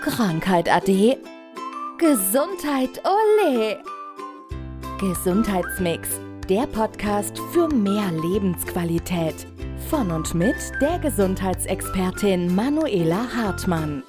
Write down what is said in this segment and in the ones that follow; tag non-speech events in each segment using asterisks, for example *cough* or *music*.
Krankheit ade. Gesundheit ole. Gesundheitsmix, der Podcast für mehr Lebensqualität. Von und mit der Gesundheitsexpertin Manuela Hartmann.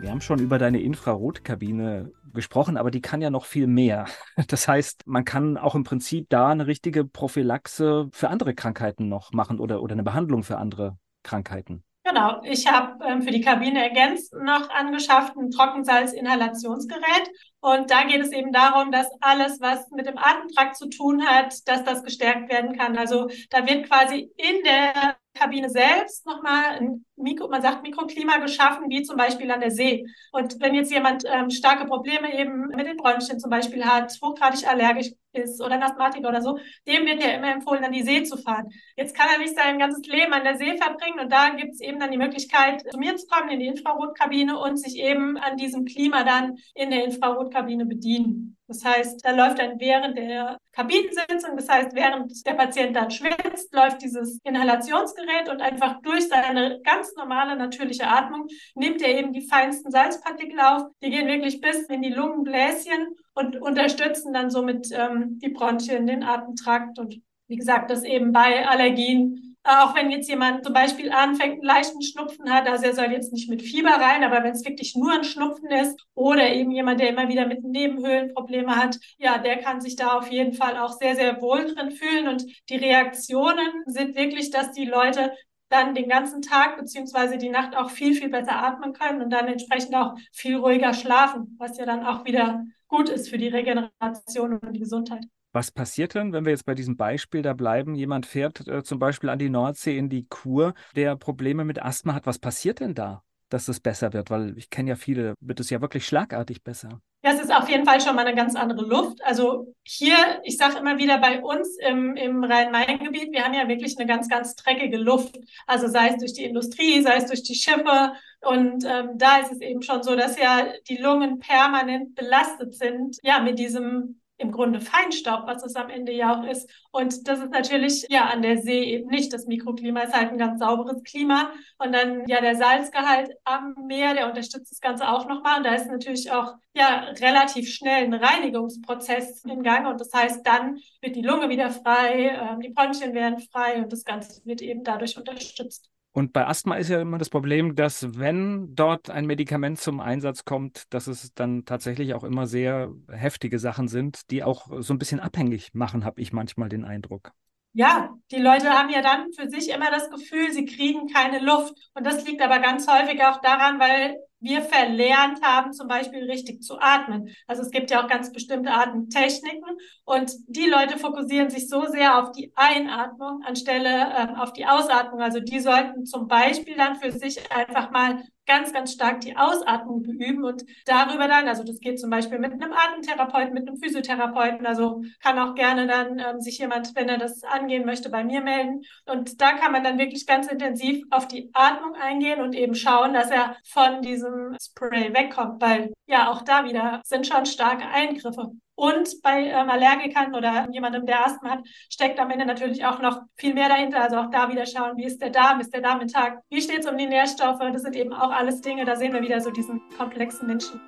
Wir haben schon über deine Infrarotkabine gesprochen, aber die kann ja noch viel mehr. *laughs* Das heißt, man kann auch im Prinzip da eine richtige Prophylaxe für andere Krankheiten noch machen oder, oder eine Behandlung für andere Krankheiten. Genau, ich habe ähm, für die Kabine ergänzt noch angeschafft ein Trockensalz-Inhalationsgerät. Und da geht es eben darum, dass alles, was mit dem Atemtrakt zu tun hat, dass das gestärkt werden kann. Also da wird quasi in der Kabine selbst nochmal ein Mikro, man sagt Mikroklima geschaffen, wie zum Beispiel an der See. Und wenn jetzt jemand ähm, starke Probleme eben mit den Bronchien zum Beispiel hat, hochgradig allergisch ist oder ein Asthmatiker oder so, dem wird ja immer empfohlen, an die See zu fahren. Jetzt kann er nicht sein ganzes Leben an der See verbringen und da gibt es eben dann die Möglichkeit, zu mir zu kommen in die Infrarotkabine und sich eben an diesem Klima dann in der Infrarotkabine bedienen. Das heißt, da läuft dann während der Kabinensitzung, das heißt, während der Patient dann schwitzt, läuft dieses Inhalationsgerät und einfach durch seine ganz normale natürliche Atmung nimmt er eben die feinsten Salzpartikel auf. Die gehen wirklich bis in die Lungenbläschen und unterstützen dann somit ähm, die Bronchien, den Atemtrakt und wie gesagt, das eben bei Allergien äh, auch wenn jetzt jemand zum Beispiel anfängt, einen leichten Schnupfen hat, also er soll jetzt nicht mit Fieber rein, aber wenn es wirklich nur ein Schnupfen ist oder eben jemand, der immer wieder mit Nebenhöhlenprobleme hat, ja, der kann sich da auf jeden Fall auch sehr, sehr wohl drin fühlen. Und die Reaktionen sind wirklich, dass die Leute dann den ganzen Tag beziehungsweise die Nacht auch viel, viel besser atmen können und dann entsprechend auch viel ruhiger schlafen, was ja dann auch wieder gut ist für die Regeneration und die Gesundheit. Was passiert denn, wenn wir jetzt bei diesem Beispiel da bleiben? Jemand fährt äh, zum Beispiel an die Nordsee in die Kur, der Probleme mit Asthma hat. Was passiert denn da, dass es besser wird? Weil ich kenne ja viele, wird es ja wirklich schlagartig besser. Ja, es ist auf jeden Fall schon mal eine ganz andere Luft. Also hier, ich sage immer wieder bei uns im, im Rhein-Main-Gebiet, wir haben ja wirklich eine ganz, ganz dreckige Luft. Also sei es durch die Industrie, sei es durch die Schiffe. Und ähm, da ist es eben schon so, dass ja die Lungen permanent belastet sind, ja, mit diesem im Grunde Feinstaub, was es am Ende ja auch ist. Und das ist natürlich ja an der See eben nicht. Das Mikroklima ist halt ein ganz sauberes Klima. Und dann ja der Salzgehalt am Meer, der unterstützt das Ganze auch nochmal. Und da ist natürlich auch ja relativ schnell ein Reinigungsprozess in Gang. Und das heißt, dann wird die Lunge wieder frei, äh, die Bronchien werden frei und das Ganze wird eben dadurch unterstützt. Und bei Asthma ist ja immer das Problem, dass wenn dort ein Medikament zum Einsatz kommt, dass es dann tatsächlich auch immer sehr heftige Sachen sind, die auch so ein bisschen abhängig machen, habe ich manchmal den Eindruck. Ja, die Leute haben ja dann für sich immer das Gefühl, sie kriegen keine Luft. Und das liegt aber ganz häufig auch daran, weil wir verlernt haben, zum Beispiel richtig zu atmen. Also es gibt ja auch ganz bestimmte Atemtechniken und die Leute fokussieren sich so sehr auf die Einatmung anstelle äh, auf die Ausatmung. Also die sollten zum Beispiel dann für sich einfach mal ganz, ganz stark die Ausatmung beüben und darüber dann, also das geht zum Beispiel mit einem Atemtherapeuten, mit einem Physiotherapeuten, also kann auch gerne dann ähm, sich jemand, wenn er das angehen möchte, bei mir melden. Und da kann man dann wirklich ganz intensiv auf die Atmung eingehen und eben schauen, dass er von diesem Spray wegkommt, weil ja auch da wieder sind schon starke Eingriffe. Und bei ähm, Allergikern oder jemandem, der Asthma hat, steckt am Ende natürlich auch noch viel mehr dahinter. Also auch da wieder schauen, wie ist der Darm, ist der Darm intakt, wie steht es um die Nährstoffe. Das sind eben auch alles Dinge, da sehen wir wieder so diesen komplexen Menschen.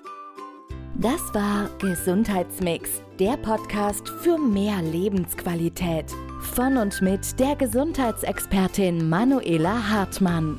Das war Gesundheitsmix, der Podcast für mehr Lebensqualität. Von und mit der Gesundheitsexpertin Manuela Hartmann.